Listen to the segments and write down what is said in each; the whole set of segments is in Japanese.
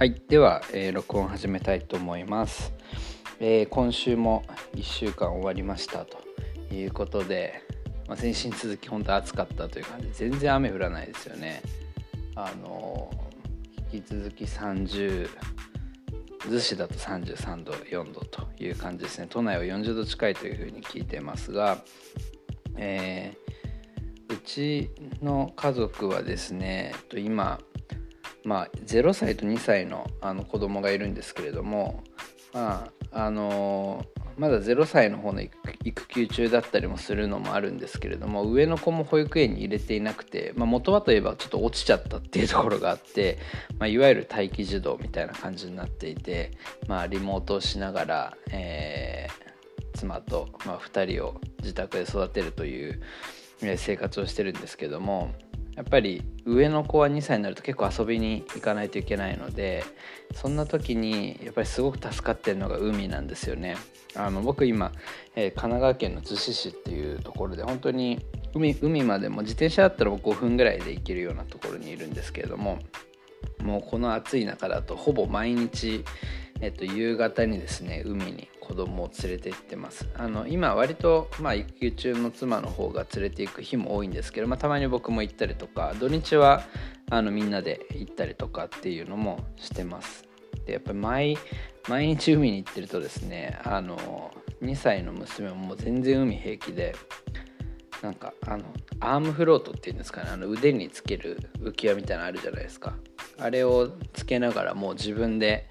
はいでは、えー、録音始めたいと思います、えー、今週も1週間終わりましたと。いうことで、まあ、先週続き本当暑かったという感じ。で全然雨降らないですよね。あのー、引き続き30逗子だと33度4度という感じですね。都内は40度近いというふうに聞いてますが、えー、うちの家族はですね今まあ、0歳と2歳のあの子供がいるんですけれども、まああのまだ0歳の方の育休中だったりもするのもあるんですけれども上の子も保育園に入れていなくて、まあ、元はといえばちょっと落ちちゃったっていうところがあって、まあ、いわゆる待機児童みたいな感じになっていて、まあ、リモートをしながら、えー、妻と、まあ、2人を自宅で育てるという生活をしてるんですけどもやっぱり上の子は2歳になると結構遊びに行かないといけないのでそんな時にやっぱりすごく助かってるのが海なんですよね。あの僕今、えー、神奈川県の逗子市っていうところで本当に海海までも自転車だったら5分ぐらいで行けるようなところにいるんですけれどももうこの暑い中だとほぼ毎日、えっと、夕方にですね海に子供を連れて行ってます。あの今割と、まあ、育休中の妻の方が連れて行く日も多いんですけど、まあ、たまに僕も行ったりとか土日はあのみんなで行ったりとかっていうのもしてます。でやっぱり毎毎日海に行ってるとですねあの2歳の娘も全然海平気でなんかあのアームフロートっていうんですかねあの腕につける浮き輪みたいなのあるじゃないですか。あれをつけながらもう自分で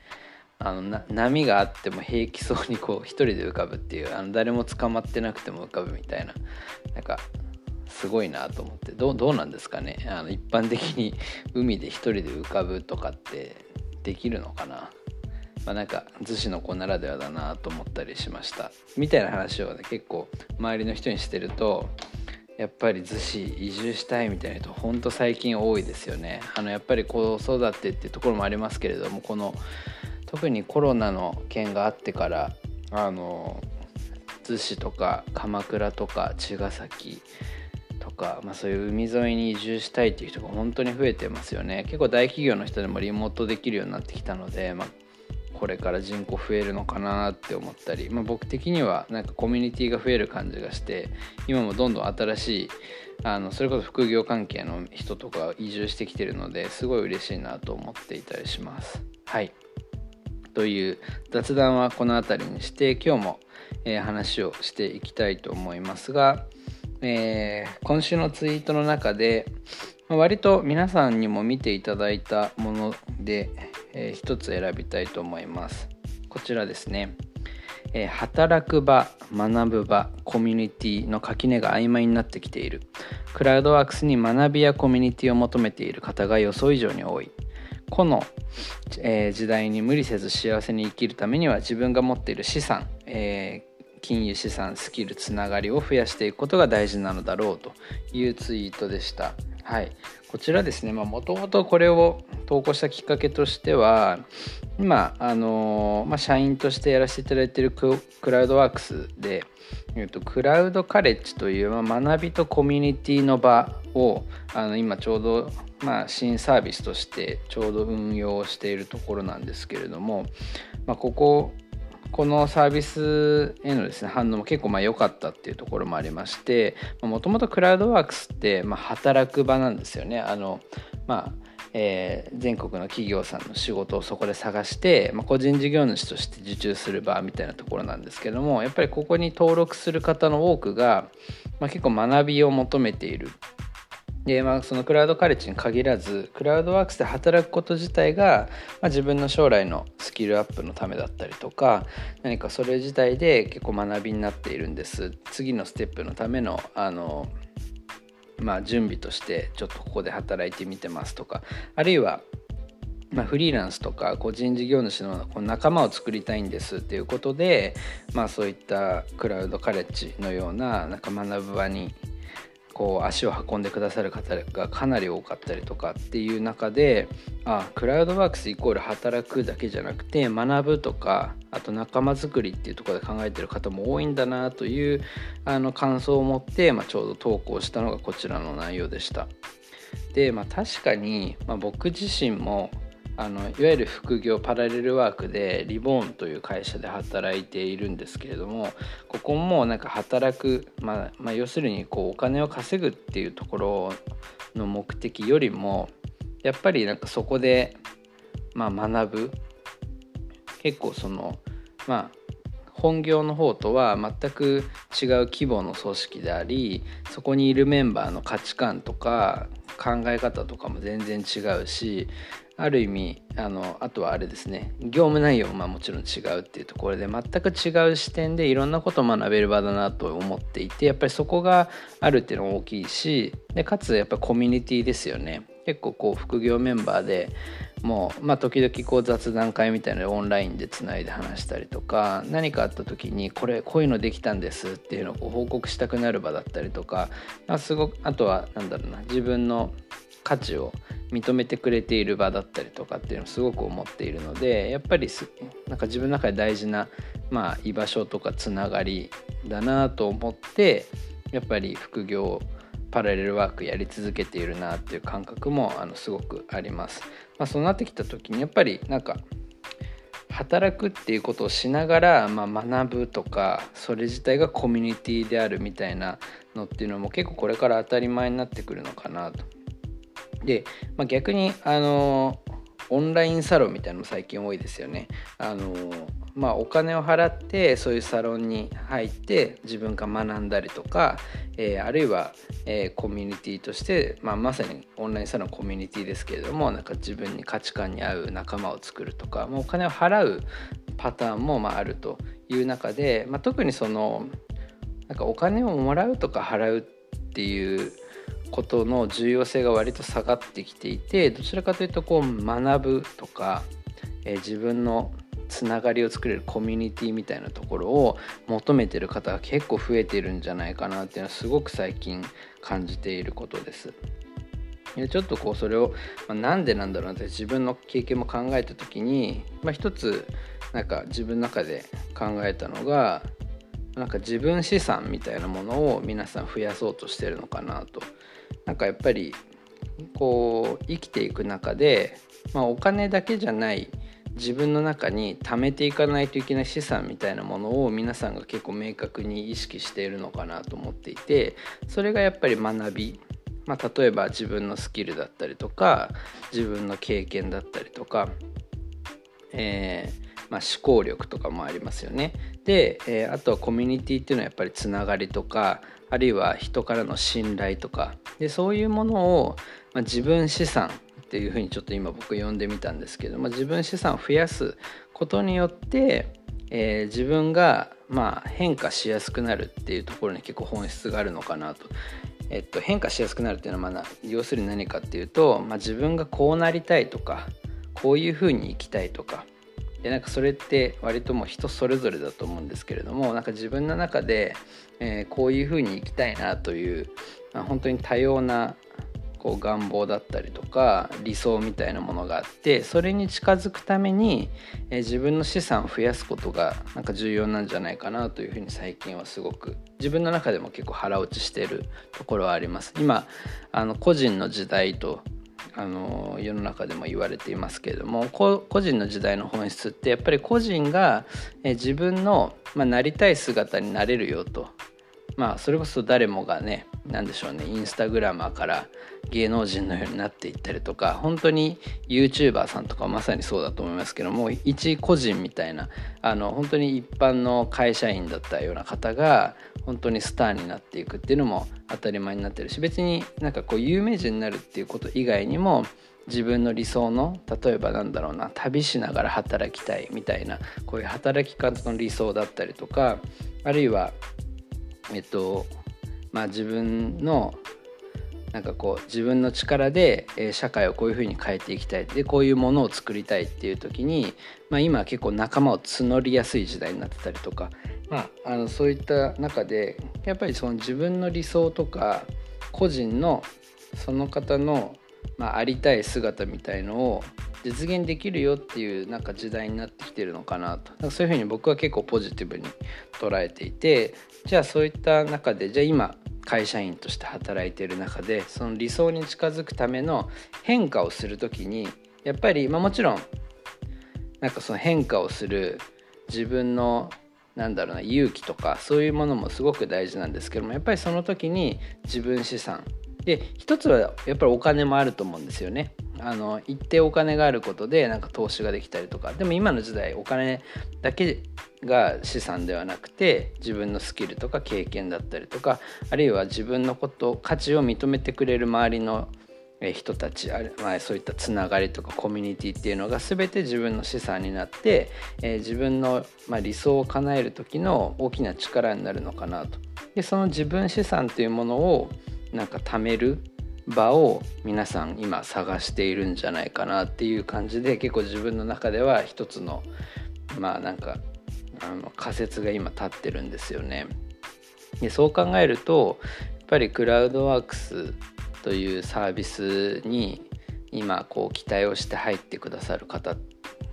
あの波があっても平気そうにこう一人で浮かぶっていうあの誰も捕まってなくても浮かぶみたいななんかすごいなと思ってどうなんですかね？あの一般的に海で一人で浮かぶとかってできるのかな？まあ、なんか逗子の子ならではだなと思ったりしました。みたいな話をね結構周りの人にしてるとやっぱり逗子移住したいみたいな人ほんと最近多いですよね。あのやっぱり子育てってところもありますけれどもこの特にコロナの件があってからあの逗子とか鎌倉とか茅ヶ崎とか、まあ、そういう海沿いに移住したいっていう人が本当に増えてますよね結構大企業の人でもリモートできるようになってきたので、まあ、これから人口増えるのかなって思ったり、まあ、僕的にはなんかコミュニティが増える感じがして今もどんどん新しいあのそれこそ副業関係の人とか移住してきてるのですごい嬉しいなと思っていたりします。はいという雑談はこの辺りにして今日も、えー、話をしていきたいと思いますが、えー、今週のツイートの中で、ま割と皆さんにも見ていただいたもので、えー、一つ選びたいと思います。こちらですね、えー、働く場学ぶ場コミュニティの垣根が曖昧になってきている。クラウドワークスに学びやコミュニティを求めている方が予想以上に多い。個の、えー、時代に無理せず幸せに生きるためには自分が持っている資産、えー、金融資産スキルつながりを増やしていくことが大事なのだろうというツイートでした。はい、こちらですねもともとこれを投稿したきっかけとしては今、あの、まあ、社員としてやらせていただいているクラウドワークスで、えーと、クラウドカレッジという、まあ、学びとコミュニティの場をあの今ちょうどまあ、新サービスとしてちょうど運用しているところなんですけれども、まあ、こここのサービスへのですね反応も結構まあ良かったっていうところもありましてもともとクラウドワークスってまあ働く場なんですよね。あのまあえー、全国の企業さんの仕事をそこで探して、まあ、個人事業主として受注する場みたいなところなんですけどもやっぱりここに登録する方の多くが、まあ、結構学びを求めている。で、まあ、そのクラウドカレッジに限らずクラウドワークスで働くこと自体が、まあ、自分の将来のスキルアップのためだったりとか何かそれ自体で結構学びになっているんです。次のステップのためのあの、まあ、準備としてちょっとここで働いてみてますとかあるいはまあ、フリーランスとか個人事業主のこの仲間を作りたいんです。っていうことで、まあ、そういったクラウドカレッジのようななんか学ぶ場にこう足を運んでくださる方がかなり多かったりとかっていう中であクラウドワークスイコール働くだけじゃなくて学ぶとかあと仲間づくりっていうところで考えてる方も多いんだなというあの感想を持って、まあ、ちょうど投稿したのがこちらの内容でした。で、まあ、確かに、まあ、僕自身もあのいわゆる副業パラレルワークでリボーンという会社で働いているんですけれどもここもなんか働く、まあ、まあ、要するにこうお金を稼ぐっていうところの目的よりもやっぱりなんかそこで、まあ、学ぶ。結構そのまあ本業の方とは全く違う規模の組織でありそこにいるメンバーの価値観とか考え方とかも全然違うしある意味あのあとはあれですね。業務内容もまあもちろん違うっていうところで全く違う視点でいろんなことを学べる場だなと思っていてやっぱりそこがあるっていうのが大きいしでかつやっぱりコミュニティですよね。結構こう副業メンバーでもうまあ時々こう雑談会みたいなのでオンラインでつないで話したりとか何かあった時にこれこういうのできたんですっていうのをこう報告したくなる場だったりとかまあすごくあとは何だろうな自分の価値を認めてくれている場だったりとかっていうのをすごく思っているのでやっぱりなんか自分の中で大事な、まあ、居場所とかつながりだなと思ってやっぱり副業パラレルワークやり続けているなっていう感覚もあのすごくあります。まあ、そうなってきた時にやっぱりなんか働くっていうことをしながら、まあ、学ぶとかそれ自体がコミュニティであるみたいなのっていうのも結構これから当たり前になってくるのかなとで、まあ、逆にあのオンラインサロンみたいなのも最近多いですよね。あのまあ、お金を払ってそういうサロンに入って自分が学んだりとか、えー、あるいは、えー、コミュニティとして、まあ、まさにオンラインサロンコミュニティですけれどもなんか自分に価値観に合う仲間を作るとか、まあ、お金を払うパターンもまああるという中で、まあ、特にそのなんかお金をもらうとか払うっていうことの重要性が割と下がってきていてどちらかというとこう学ぶとか、えー、自分のつながりを作れるコミュニティみたいなところを求めてる方が結構増えてるんじゃないかなっていうのはすごく最近感じていることです。でちょっとこうそれを、まあ、なんでなんだろうなって自分の経験も考えた時に、まあ、一つなんか自分の中で考えたのがなんか自分資産みたいなものを皆さん増やそうとしてるのかなと。なんかやっぱりこう生きていく中で、まあ、お金だけじゃない自分の中に貯めていかないといけない資産みたいなものを皆さんが結構明確に意識しているのかなと思っていてそれがやっぱり学び、まあ、例えば自分のスキルだったりとか自分の経験だったりとか、えーまあ、思考力とかもありますよね。で、えー、あとはコミュニティっていうのはやっぱりつながりとかあるいは人からの信頼とかでそういうものを、まあ、自分資産っていうふうにちょっと今僕呼んでみたんですけど、まあ、自分資産を増やすことによって、えー、自分がまあ変化しやすくなるっていうところに結構本質があるのかなと。えっと、変化しやすくなるっていうのはまあ要するに何かっていうと、まあ、自分がこうなりたいとかこういうふうに生きたいとかでなんかそれって割ともう人それぞれだと思うんですけれどもなんか自分の中で、えー、こういうふうに生きたいなという、まあ、本当に多様なこう願望だったりとか理想みたいなものがあってそれに近づくために、えー、自分の資産を増やすことがなんか重要なんじゃないかなというふうに最近はすごく自分の中でも結構腹落ちしているところはあります。今あの個人の時代とあの世の中でも言われていますけれども個人の時代の本質ってやっぱり個人が自分の、まあ、なりたい姿になれるよと。まあそれこそ誰もがね何でしょうねインスタグラマーから芸能人のようになっていったりとか本当に YouTuber さんとかまさにそうだと思いますけども一個人みたいなあの本当に一般の会社員だったような方が本当にスターになっていくっていうのも当たり前になってるし別になんかこう有名人になるっていうこと以外にも自分の理想の例えばなんだろうな旅しながら働きたいみたいなこういう働き方の理想だったりとかあるいはえっとまあ自分のなんかこう自分の力で、え社会をこういうふうに変えていきたい。でこういうものを作りたいっていう時に、まあ、今結構仲間を募りやすい時代になってたりとか。まあ、あのそういった中でやっぱりその自分の理想とか個人のその方の、まあ、ありたい姿みたいのを実現できるよっていうなんか時代になってきてるのかなとかそういうふうに僕は結構ポジティブに捉えていてじゃあそういった中でじゃあ今会社員として働いてる中でその理想に近づくための変化をする時にやっぱり、まあ、もちろんなんかその変化をする自分のなんだろうな勇気とかそういうものもすごく大事なんですけどもやっぱりその時に自分資産で一つはやっぱりお金もあると思うんですよね。あの一定お金があることでなんか投資ができたりとかでも今の時代お金だけが資産ではなくて自分のスキルとか経験だったりとかあるいは自分のこと価値を認めてくれる周りの人たちあまあ、そういったつながりとかコミュニティっていうのが全て自分の資産になって、えー、自分の、まあ、理想を叶える時の大きな力になるのかなと。でその自分資産というものをなんか貯める場を皆さん今探しているんじゃないかなっていう感じで結構自分の中では一つのまあなんかあの仮説が今立ってるんですよね。でそう考えるとやっぱりクラウドワークスというサービスに今こう期待をして入ってくださる方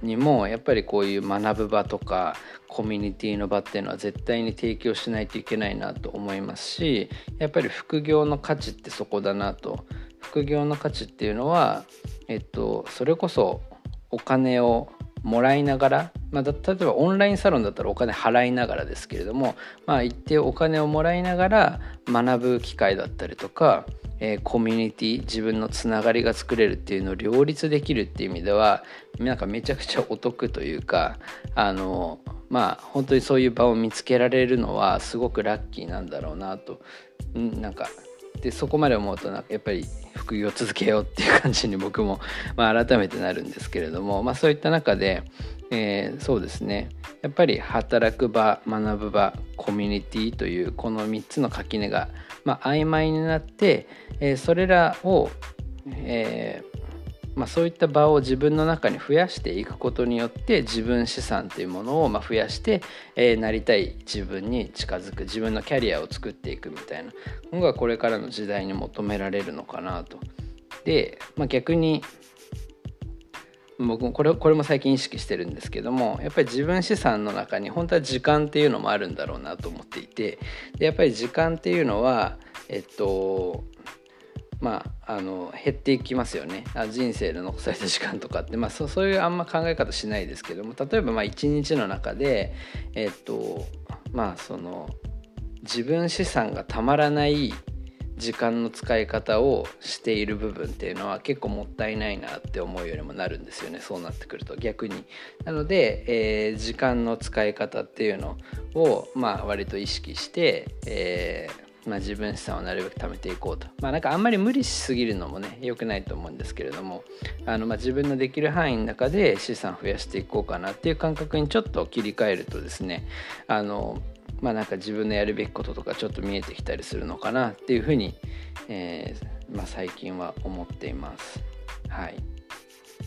にもやっぱりこういう学ぶ場とかコミュニティの場っていうのは絶対に提供しないといけないなと思いますしやっぱり副業の価値ってそこだなと。副業の価値っていうのはえっとそれこそお金をもらいながら、まあ、例えばオンラインサロンだったらお金払いながらですけれども、まあ、一定お金をもらいながら学ぶ機会だったりとかえー、コミュニティ自分のつながりが作れるっていうのを両立できるっていう意味ではなんかめちゃくちゃお得というかあのまあ本当にそういう場を見つけられるのはすごくラッキーなんだろうなと。んなんかでそこまで思うとなんかやっぱり副業を続けようっていう感じに僕も、まあ、改めてなるんですけれども、まあ、そういった中で、えー、そうですね。やっぱり働く場学ぶ場コミュニティというこの3つの垣根がまあ、曖昧になって、えー、それらを、えーまあ、そういった場を自分の中に増やしていくことによって自分資産というものをま増やして、えー、なりたい自分に近づく自分のキャリアを作っていくみたいなのがこれからの時代に求められるのかなと。で、まあ、逆に僕もこれこれも最近意識してるんですけどもやっぱり自分資産の中に本当は時間っていうのもあるんだろうなと思っていてでやっぱり時間っていうのはえっとまあ、あの減っていきますよね。あ人生で残された時間とかって、まあ、そそういうあんま考え方しないですけども例えばまあ1日の中でえっとまあその自分資産がたまらない時間の使い方をしている部分っていうのは結構もったいないなって思うよりもなるんですよねそうなってくると逆に。なので、えー、時間の使い方っていうのを、まあ、割と意識して、えー、まあ、自分資産をなるべく貯めていこうと。まあなんかあんまり無理しすぎるのもね良くないと思うんですけれどもあの、まあ、自分のできる範囲の中で資産増やしていこうかなっていう感覚にちょっと切り替えるとですねあのまあなんか自分のやるべきこととかちょっと見えてきたりするのかなっていうふうに、えー、まあ、最近は思っています。はい、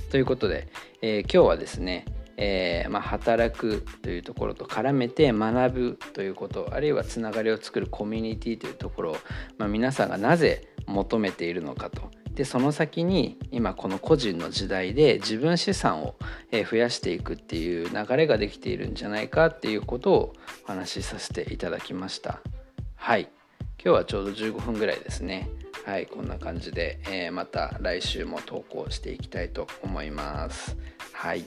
ということで、えー、今日はですね、えー、まあ、働くというところと絡めて学ぶということあるいはつながりを作るコミュニティというところを、まあ、皆さんがなぜ求めているのかとでその先に今この個人の時代で自分資産を増やしていくっていう流れができているんじゃないかっていうことをお話しさせていただきました。はい。今日はちょうど15分ぐらいですね。はい。こんな感じで、えー、また来週も投稿していきたいと思います。はい。